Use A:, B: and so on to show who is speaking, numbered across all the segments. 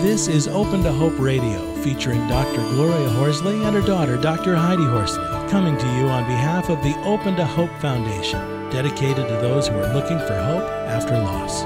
A: This is Open to Hope Radio, featuring Dr. Gloria Horsley and her daughter, Dr. Heidi Horsley, coming to you on behalf of the Open to Hope Foundation, dedicated to those who are looking for hope after loss.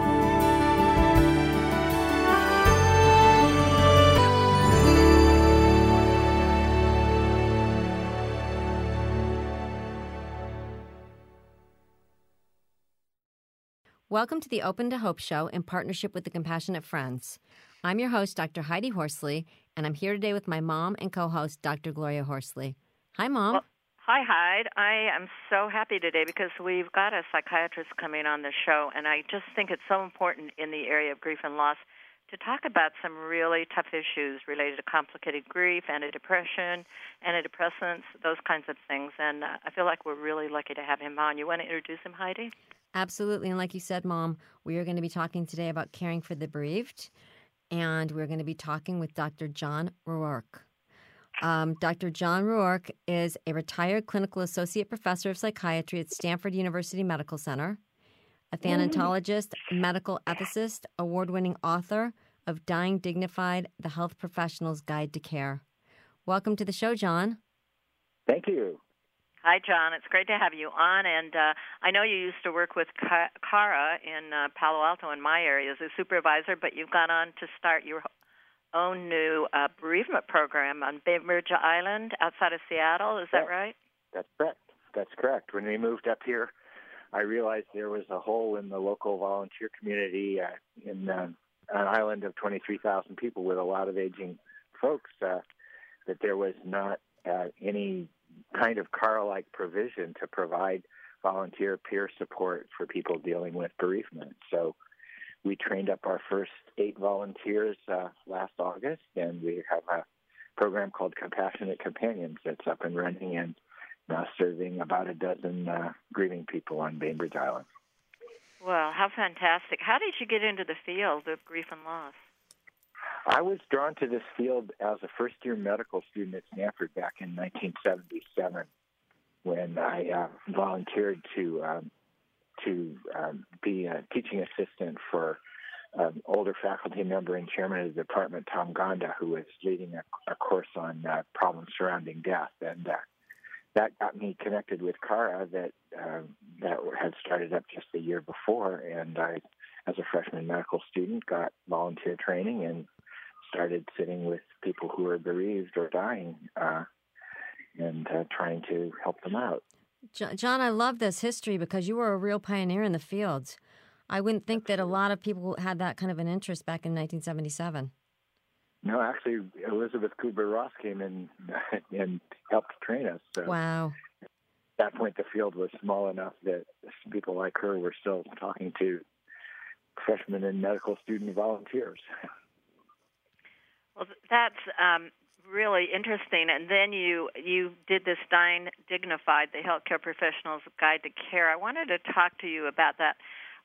B: Welcome to the Open to Hope Show in partnership with the Compassionate Friends. I'm your host, Dr. Heidi Horsley, and I'm here today with my mom and co host, Dr. Gloria Horsley. Hi, Mom.
C: Well, hi, Hyde. I am so happy today because we've got a psychiatrist coming on the show, and I just think it's so important in the area of grief and loss to talk about some really tough issues related to complicated grief, antidepression, antidepressants, those kinds of things. And uh, I feel like we're really lucky to have him on. You want to introduce him, Heidi?
B: Absolutely. And like you said, Mom, we are going to be talking today about caring for the bereaved. And we're going to be talking with Dr. John Ruark. Um, Dr. John Ruark is a retired clinical associate professor of psychiatry at Stanford University Medical Center, a thanatologist, medical ethicist, award winning author of Dying Dignified The Health Professional's Guide to Care. Welcome to the show, John.
D: Thank you.
C: Hi, John. It's great to have you on. And uh, I know you used to work with Kara in uh, Palo Alto in my area as a supervisor, but you've gone on to start your own new uh, bereavement program on Bainbridge Island outside of Seattle. Is that right?
D: That's correct. That's correct. When we moved up here, I realized there was a hole in the local volunteer community uh, in uh, an island of 23,000 people with a lot of aging folks. Uh, that there was not uh, any kind of Kara-like provision to provide volunteer peer support for people dealing with bereavement. So we trained up our first eight volunteers uh, last August, and we have a program called Compassionate Companions that's up and running and now serving about a dozen uh, grieving people on Bainbridge Island.
C: Well, how fantastic. How did you get into the field of grief and loss?
D: I was drawn to this field as a first year medical student at Stanford back in 1977 when I uh, volunteered to um, to um, be a teaching assistant for an older faculty member and chairman of the department, Tom Gonda, who was leading a, a course on uh, problems surrounding death, and uh, that got me connected with Kara that uh, that had started up just a year before, and I, as a freshman medical student, got volunteer training and started sitting with people who are bereaved or dying uh, and uh, trying to help them out.
B: John, I love this history because you were a real pioneer in the fields. I wouldn't think that a lot of people had that kind of an interest back in 1977.
D: No, actually, Elizabeth Kubler Ross came in and helped train us. So
B: wow.
D: At that point, the field was small enough that people like her were still talking to freshmen and medical student volunteers.
C: Well, that's um, really interesting. And then you you did this Dying Dignified, the Healthcare Professional's Guide to Care. I wanted to talk to you about that.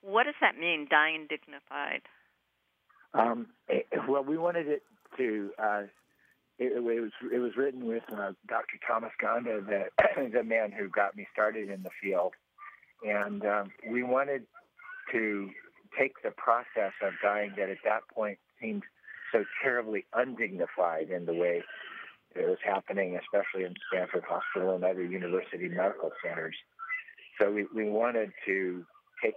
C: What does that mean, Dying Dignified?
D: Um, it, well, we wanted it to. Uh, it, it, was it was written with uh, Dr. Thomas Gonda, the the man who got me started in the field, and um, we wanted to take the process of dying that at that point seemed so terribly undignified in the way it was happening, especially in Stanford Hospital and other university medical centers. So we, we wanted to take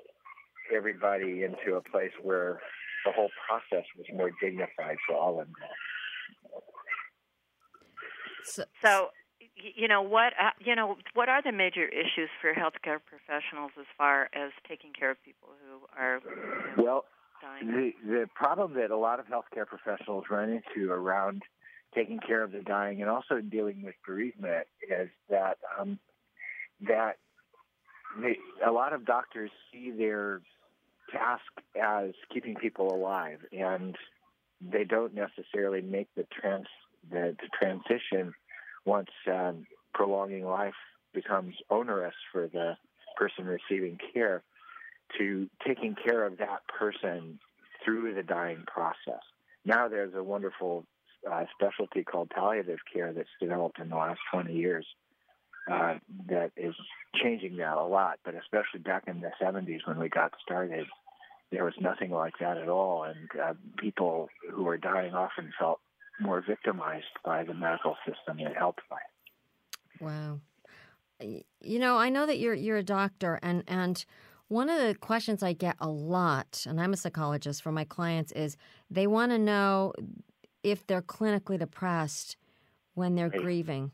D: everybody into a place where the whole process was more dignified for all involved.
C: So, so you know what uh, you know what are the major issues for healthcare professionals as far as taking care of people who are you
D: know, well the the problem that a lot of healthcare professionals run into around taking care of the dying and also dealing with bereavement is that um, that they, a lot of doctors see their task as keeping people alive, and they don't necessarily make the trans the, the transition once um, prolonging life becomes onerous for the person receiving care to taking care of that person through the dying process. Now there's a wonderful uh, specialty called palliative care that's developed in the last 20 years uh, that is changing that a lot, but especially back in the 70s when we got started, there was nothing like that at all, and uh, people who were dying often felt more victimized by the medical system than helped by it.
B: Wow. You know, I know that you're you're a doctor, and and one of the questions I get a lot, and I'm a psychologist for my clients, is they want to know if they're clinically depressed when they're right. grieving.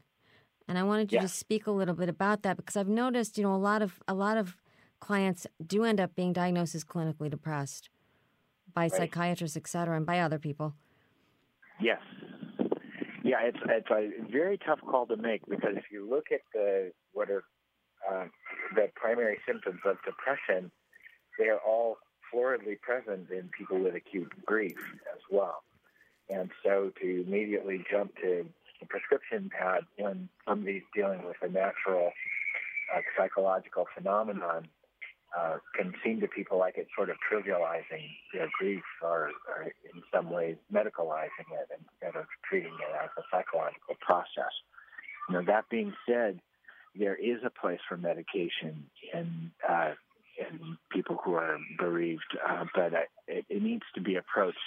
B: And I wanted you yeah. to speak a little bit about that because I've noticed, you know, a lot of a lot of clients do end up being diagnosed as clinically depressed by right. psychiatrists, et cetera, and by other people.
D: Yes. Yeah, it's it's a very tough call to make because if you look at the what are uh, the primary symptoms of depression, they are all floridly present in people with acute grief as well. And so to immediately jump to the prescription pad when somebody's dealing with a natural uh, psychological phenomenon uh, can seem to people like it's sort of trivializing their grief or, or in some ways medicalizing it instead of treating it as a psychological process. Know, that being said, there is a place for medication in uh, in people who are bereaved, uh, but it, it, needs to be approached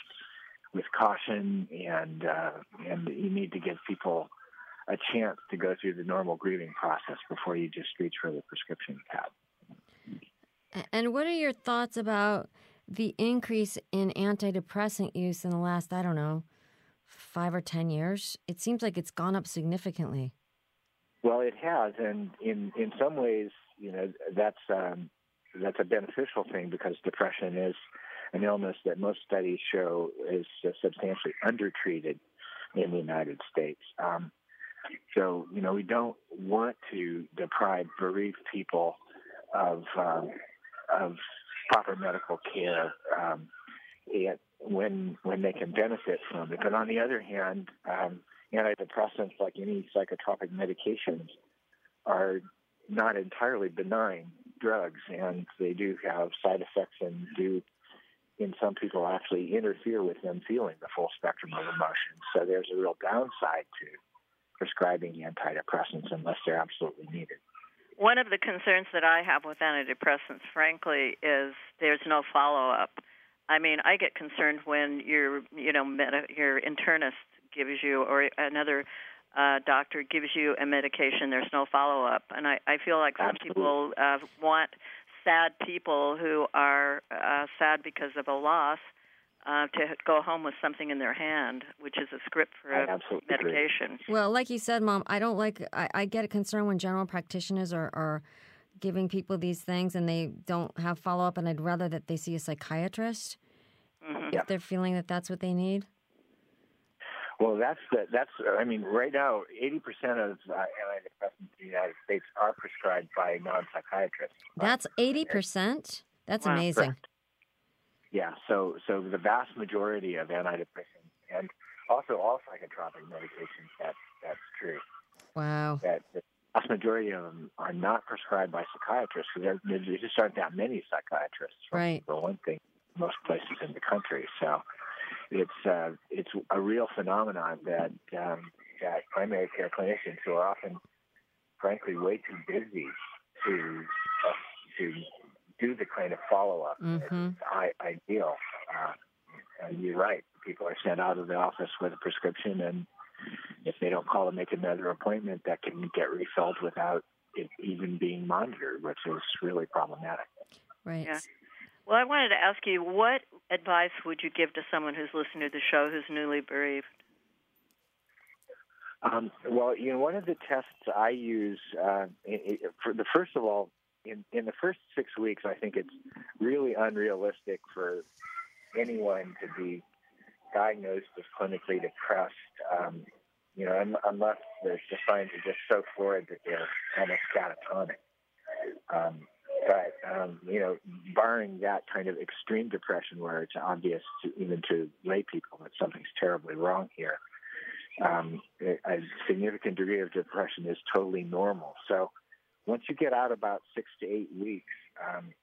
D: with caution, and uh, and you need to give people a chance to go through the normal grieving process before you just reach for the prescription pad.
B: And what are your thoughts about the increase in antidepressant use in the last, I don't know, five or ten years? It seems like it's gone up significantly.
D: Well, it has, and in in some ways, you know, that's um, that's a beneficial thing because depression is an illness that most studies show is substantially undertreated in the United States. Um, so, you know, we don't want to deprive bereaved people of um, of proper medical care um, when when they can benefit from it. But on the other hand, um, antidepressants, like any psychotropic medications, are not entirely benign drugs, and they do have side effects and do, in some people, actually interfere with them feeling the full spectrum of emotions. So there's a real downside to prescribing antidepressants unless they're absolutely needed.
C: One of the concerns that I have with antidepressants, frankly, is there's no follow up. I mean, I get concerned when your, you know, your internist gives you, or another uh, doctor gives you a medication, there's no follow up. And I, I feel like some
D: Absolutely.
C: people uh, want sad people who are uh, sad because of a loss uh, to go home with something in their hand, which is a script for a medication.
B: Agree. Well, like you said, Mom, I don't like, I, I get concerned when general practitioners are, are giving people these things and they don't have follow up, and I'd rather that they see a psychiatrist mm-hmm. if they're feeling that that's what they need.
D: Well, that's the, that's. I mean, right now, eighty percent of uh, antidepressants in the United States are prescribed by non-psychiatrists.
B: That's eighty percent. That's wow. amazing.
D: Yeah. So, so the vast majority of antidepressants and also all psychotropic medications. That's that's true.
B: Wow.
D: That the vast majority of them are not prescribed by psychiatrists because there, there just aren't that many psychiatrists. For,
B: right.
D: For one thing, most places in the country. So it's uh, it's a real phenomenon that um, that primary care clinicians who are often, frankly, way too busy to uh, to do the kind of follow up
B: mm-hmm.
D: ideal. Uh, and you're right; people are sent out of the office with a prescription, and if they don't call to make another appointment, that can get refilled without it even being monitored, which is really problematic.
B: Right.
C: Yeah. Well, I wanted to ask you, what advice would you give to someone who's listening to the show who's newly bereaved?
D: Um, well, you know, one of the tests I use uh, for the first of all, in, in the first six weeks, I think it's really unrealistic for anyone to be diagnosed as clinically depressed. Um, you know, unless the signs are just so florid that they're almost catatonic. Um, but um, you know, barring that kind of extreme depression where it's obvious to, even to lay people that something's terribly wrong here, um, a significant degree of depression is totally normal. So once you get out about six to eight weeks, um,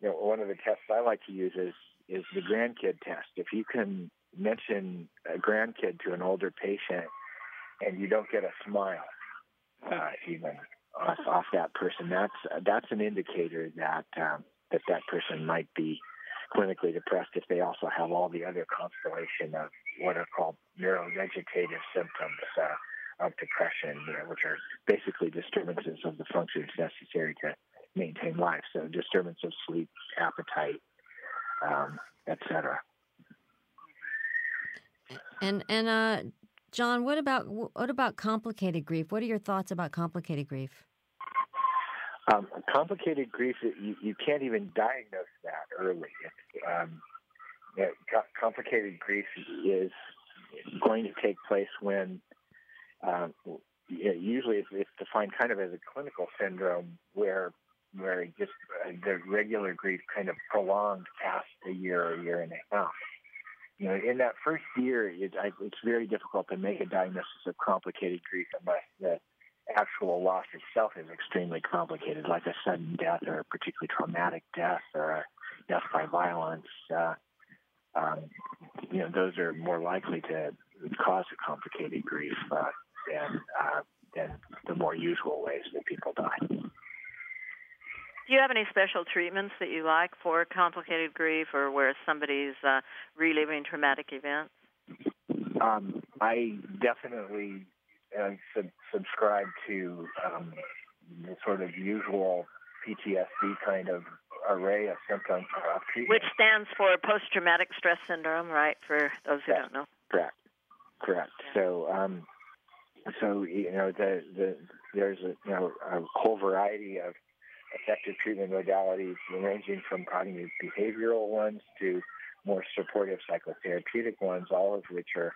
D: you know, one of the tests I like to use is is the grandkid test. If you can mention a grandkid to an older patient and you don't get a smile, uh, even off, off that person, that's that's an indicator that um, that that person might be clinically depressed if they also have all the other constellation of what are called neurovegetative symptoms uh, of depression, you know, which are basically disturbances of the functions necessary to maintain life. So disturbance of sleep, appetite, um, etc.
B: And and uh, John, what about what about complicated grief? What are your thoughts about complicated grief?
D: Um, complicated grief, you, you can't even diagnose that early. Um, complicated grief is going to take place when um, usually it's, it's, defined kind of as a clinical syndrome where where just uh, the regular grief kind of prolonged past a year or a year and a half. You know, in that first year, it, it's very difficult to make a diagnosis of complicated grief unless the actual loss itself is extremely complicated, like a sudden death or a particularly traumatic death or a death by violence. Uh, um, you know, those are more likely to cause a complicated grief uh, than uh, than the more usual ways that people die.
C: Do you have any special treatments that you like for complicated grief or where somebody's uh, reliving traumatic events?
D: Um, I definitely uh, sub- subscribe to um, the sort of usual PTSD kind of array of symptoms.
C: Which stands for post traumatic stress syndrome, right? For those who
D: yes,
C: don't know.
D: Correct. Correct. Yeah. So, um, so you know, the the there's a you know a whole variety of effective treatment modalities, ranging from cognitive behavioral ones to more supportive psychotherapeutic ones, all of which are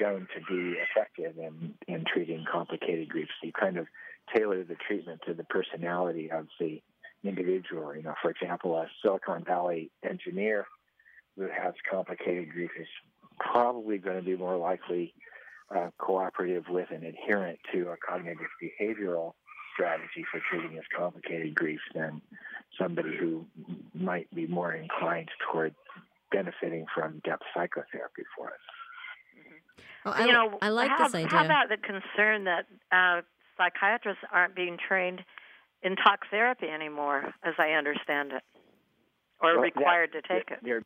D: shown to be effective in, in treating complicated grief. So you kind of tailor the treatment to the personality of the individual. You know, for example, a Silicon Valley engineer who has complicated grief is probably going to be more likely uh, cooperative with and adherent to a cognitive behavioral strategy for treating this complicated grief than somebody who might be more inclined toward benefiting from depth psychotherapy for it.
B: Well, I,
C: you know,
B: I like
C: how,
B: this idea.
C: How about the concern that uh, psychiatrists aren't being trained in talk therapy anymore, as I understand it, or
D: well,
C: required
D: that,
C: to take
D: that,
C: it?
D: They're,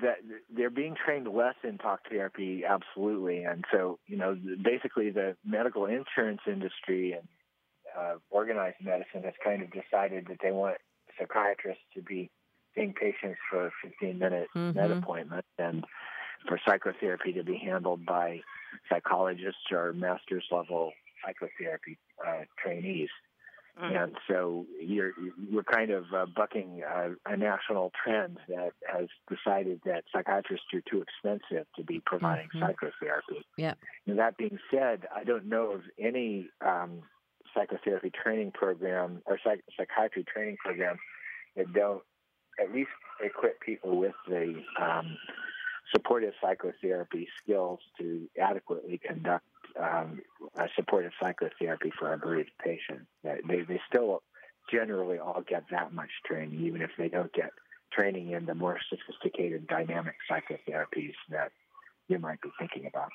D: that they're being trained less in talk therapy, absolutely, and so you know, basically, the medical insurance industry and uh, organized medicine has kind of decided that they want psychiatrists to be seeing patients for a 15 minute
B: mm-hmm.
D: med appointments and for psychotherapy to be handled by psychologists or master's level psychotherapy uh, trainees. Mm-hmm. And so you're we're kind of uh, bucking uh, a national trend that has decided that psychiatrists are too expensive to be providing
B: mm-hmm.
D: psychotherapy.
B: Yeah.
D: And that being said, I don't know of any um, psychotherapy training program or psych- psychiatry training program that don't at least equip people with the um, supportive psychotherapy skills to adequately conduct um, supportive psychotherapy for a bereaved patient. They, they still generally all get that much training, even if they don't get training in the more sophisticated dynamic psychotherapies that you might be thinking about.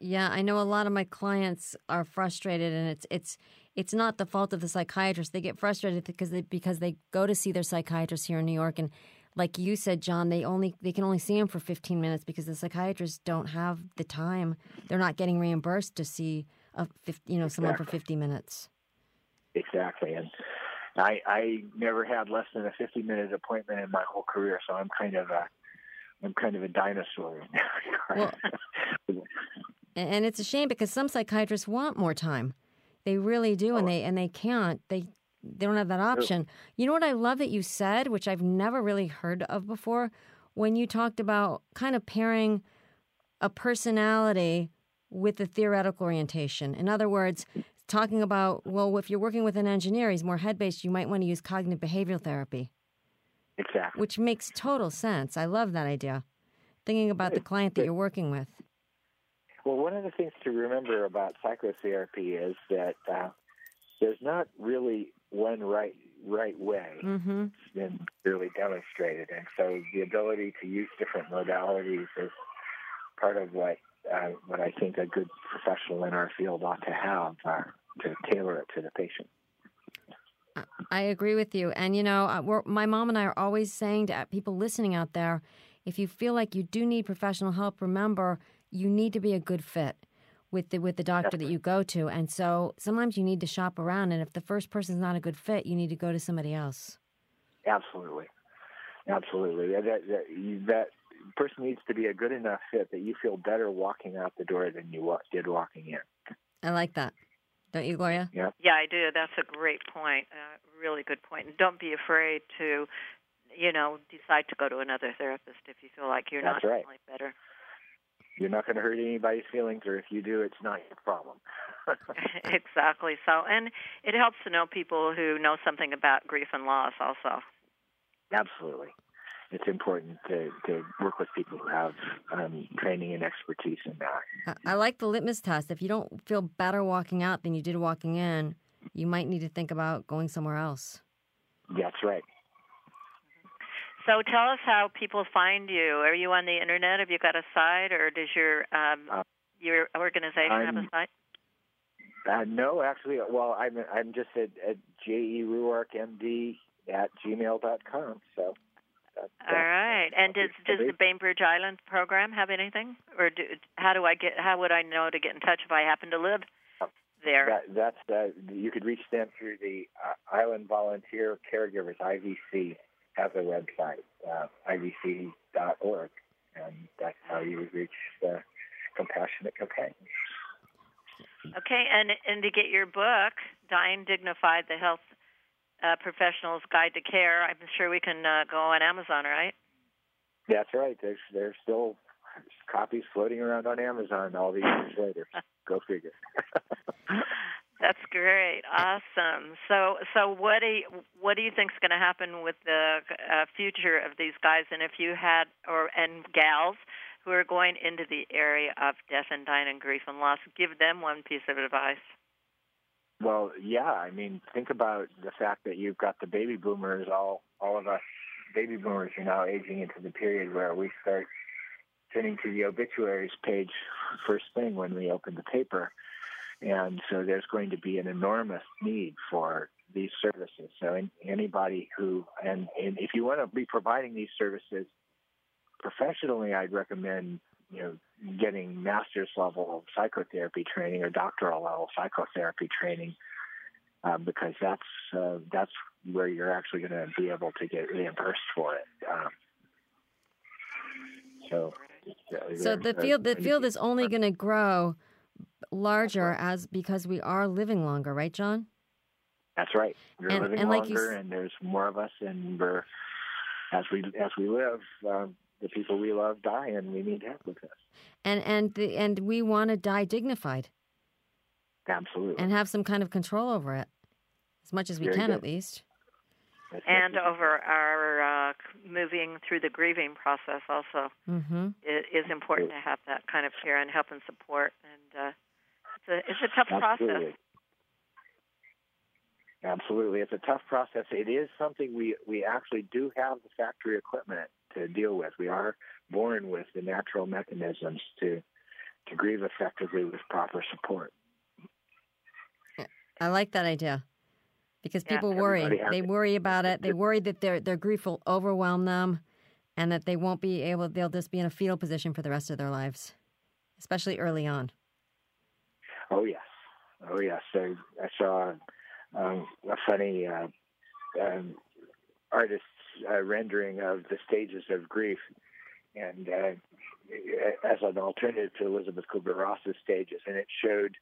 B: Yeah, I know a lot of my clients are frustrated, and it's it's it's not the fault of the psychiatrist. They get frustrated because they because they go to see their psychiatrist here in New York, and like you said, John, they only they can only see him for 15 minutes because the psychiatrists don't have the time. They're not getting reimbursed to see a 50, you know someone for 50 minutes.
D: Exactly, and I I never had less than a 50 minute appointment in my whole career, so I'm kind of a I'm kind of a dinosaur in that regard.
B: Well, and it's a shame because some psychiatrists want more time. They really do, and oh. they and they can't. They they don't have that option. You know what I love that you said, which I've never really heard of before, when you talked about kind of pairing a personality with a theoretical orientation. In other words, talking about, well, if you're working with an engineer, he's more head based, you might want to use cognitive behavioral therapy.
D: Exactly.
B: Which makes total sense. I love that idea. Thinking about the client that you're working with.
D: Well, one of the things to remember about psychotherapy is that uh, there's not really one right right way.
B: Mm-hmm.
D: It's been clearly demonstrated, and so the ability to use different modalities is part of what uh, what I think a good professional in our field ought to have uh, to tailor it to the patient.
B: I agree with you. And, you know, uh, we're, my mom and I are always saying to people listening out there if you feel like you do need professional help, remember you need to be a good fit with the with the doctor that you go to. And so sometimes you need to shop around and if the first person's not a good fit, you need to go to somebody else.
D: Absolutely. Absolutely. That that, that person needs to be a good enough fit that you feel better walking out the door than you did walking in.
B: I like that. Don't you, Gloria?
D: Yeah.
C: Yeah, I do. That's a great point. Uh, really good point. And don't be afraid to, you know, decide to go to another therapist if you feel like you're
D: That's
C: not
D: right.
C: feeling better.
D: You're not going to hurt anybody's feelings, or if you do, it's not your problem.
C: exactly. So, and it helps to know people who know something about grief and loss, also.
D: Absolutely. It's important to, to work with people who have um, training and expertise in that.
B: I, I like the litmus test. If you don't feel better walking out than you did walking in, you might need to think about going somewhere else.
D: That's right.
C: So tell us how people find you. Are you on the internet? Have you got a site, or does your um,
D: Uh,
C: your organization have a
D: I'm-
C: site?
D: Uh, no, actually, well, I'm I'm just at, at jeruarkmd at gmail.com. So. That,
C: All right. And does does the Bainbridge Island program have anything, or do, how do I get? How would I know to get in touch if I happen to live there?
D: that, that's uh, you could reach them through the uh, Island Volunteer Caregivers (IVC) has a website, uh, ivc.org, and that's how you reach the compassionate companions.
C: Okay, and and to get your book, Dying Dignified: The Health uh, Professional's Guide to Care, I'm sure we can uh, go on Amazon, right?
D: That's right. There's there's still copies floating around on Amazon all these years later. Go figure.
C: That's great, awesome. So, so what do you, what do you think is going to happen with the uh, future of these guys? And if you had or and gals who are going into the area of death and dying and grief and loss, give them one piece of advice.
D: Well, yeah. I mean, think about the fact that you've got the baby boomers. All all of us baby boomers are now aging into the period where we start turning to the obituaries page first thing when we open the paper, and so there's going to be an enormous need for these services. So in, anybody who and, and if you want to be providing these services professionally, I'd recommend you know getting master's level psychotherapy training or doctoral level psychotherapy training uh, because that's uh, that's where you're actually going to be able to get reimbursed for it. Um, so,
B: So the field the field is only going to grow larger as because we are living longer, right, John?
D: That's right. We're
B: And-
D: living
B: and like you
D: longer, and there's more of us, and we're as we as we live, um, the people we love die, and we need help with this.
B: And and the, and we want to die dignified
D: Absolutely.
B: and have some kind of control over it, as much as we
D: Very
B: can
D: good.
B: at least.
D: That's
C: And over our uh, moving through the grieving process, also
B: Mm-hmm.
C: it is important to have that kind of care and help and support. And uh, it's a it's a tough
D: Absolutely.
C: process.
D: Absolutely, it's a tough process. It is something we we actually do have the factory equipment to deal with. We are born with the natural mechanisms to to grieve effectively with proper support.
B: I like that idea because
C: Yeah,
B: people worry. They worry about it. They worry that their their grief will overwhelm them, and that they won't be able. They'll just be in a fetal position for the rest of their lives, especially early on.
D: Oh yes, oh yes. I, I saw um, a funny uh, um, artist's uh, rendering of the stages of grief, and uh, as an alternative to Elisabeth Kübler-Ross's stages, and it showed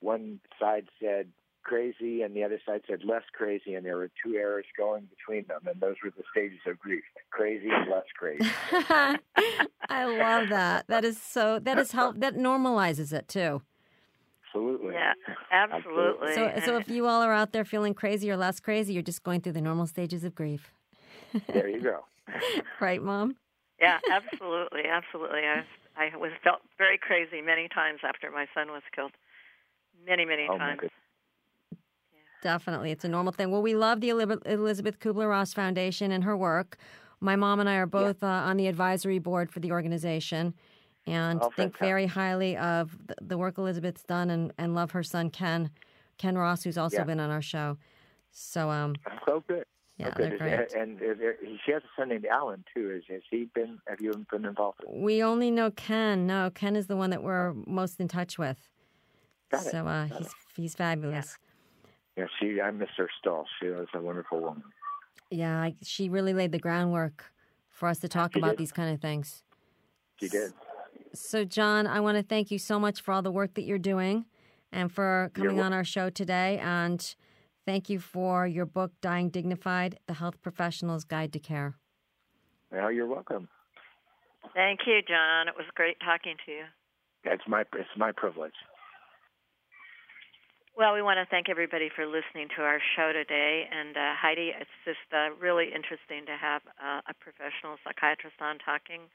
D: one side said crazy and the other side said less crazy, and there were two errors going between them, and those were the stages of grief: crazy and less crazy.
B: I love that. That is so. That is how that normalizes it too.
D: Absolutely.
C: Yeah, absolutely.
B: So, so if you all are out there feeling crazy or less crazy, you're just going through the normal stages of grief,
D: There you go.
B: right, Mom?
C: Yeah, absolutely, absolutely. I was, I was felt very crazy many times after my son was killed. Many, many
D: Oh, my
C: times.
B: Definitely. It's a normal thing. Well, we love the Elisabeth Kübler-Ross Foundation and her work. My mom and I are both uh, on the advisory board for the organization and
D: Oh,
B: think very highly of the, the work Elisabeth's done and, and love her son, Ken, Ken Ross, who's also
D: Yeah.
B: been on our show. So um.
D: So good.
B: Yeah,
D: okay.
B: they're great.
D: And, and she has a son named Alan too. Is has he been? Have you been involved? With?
B: We only know Ken. No, Ken is the one that we're most in touch with.
D: Got it.
B: So uh,
D: Got
B: he's
D: it.
B: he's fabulous.
D: Yeah, she. I miss her still. She was a wonderful woman.
B: Yeah, I, she really laid the groundwork for us to talk
D: She
B: about
D: did.
B: these kind of things.
D: She did.
B: So, John, I want to thank you so much for all the work that you're doing and for coming on our show today. And thank you for your book, Dying Dignified The Health Professional's Guide to Care.
D: Well, you're welcome.
C: Thank you, John. It was great talking to you.
D: It's my it's my privilege.
C: Well, we want to thank everybody for listening to our show today. And uh, Heidi, it's just uh, really interesting to have uh, a professional psychiatrist on talking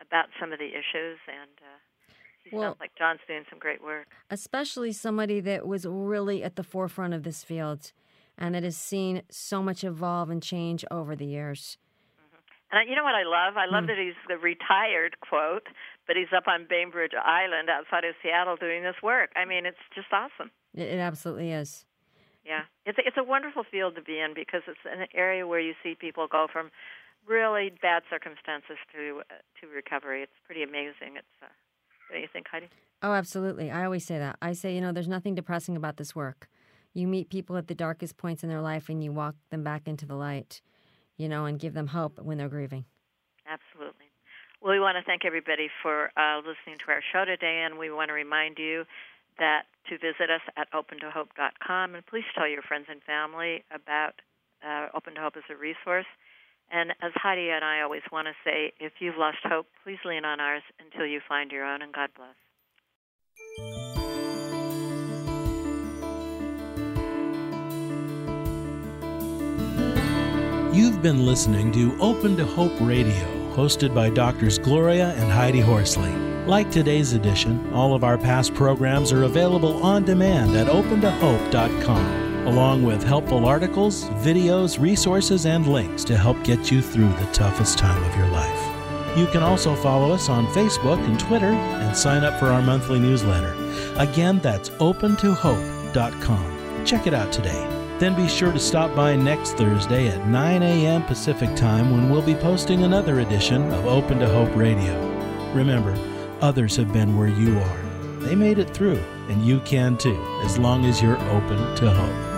C: about some of the issues. And uh, he
B: Well-
C: sounds like John's doing some great work.
B: Especially somebody that was really at the forefront of this field and that has seen so much evolve and change over the years.
C: And I- you know what I love? I love that he's the retired quote, but he's up on Bainbridge Island outside of Seattle doing this work. I mean, it's just awesome.
B: It, it absolutely is.
C: Yeah, it's a, it's a wonderful field to be in because it's an area where you see people go from really bad circumstances to uh, to recovery. It's pretty amazing. It's uh, what do you think, Heidi?
B: Oh, absolutely. I always say that. I say, you know, there's nothing depressing about this work. You meet people at the darkest points in their life and you walk them back into the light, you know, and give them hope when they're grieving.
C: Absolutely. Well, we want to thank everybody for uh, listening to our show today, and we want to remind you that to visit us at opentohope.com, and please tell your friends and family about uh, Open to Hope as a resource. And as Heidi and I always want to say, if you've lost hope, please lean on ours until you find your own, and God bless.
A: You've been listening to Open to Hope Radio, hosted by Doctors Gloria and Heidi Horsley. Like today's edition, all of our past programs are available on demand at opentohope.com, along with helpful articles, videos, resources, and links to help get you through the toughest time of your life. You can also follow us on Facebook and Twitter and sign up for our monthly newsletter. Again, that's opentohope.com. Check it out today. Then be sure to stop by next Thursday at 9 a.m. Pacific Time when we'll be posting another edition of Open to Hope Radio. Remember, others have been where you are. They made it through, and you can too, as long as you're open to hope.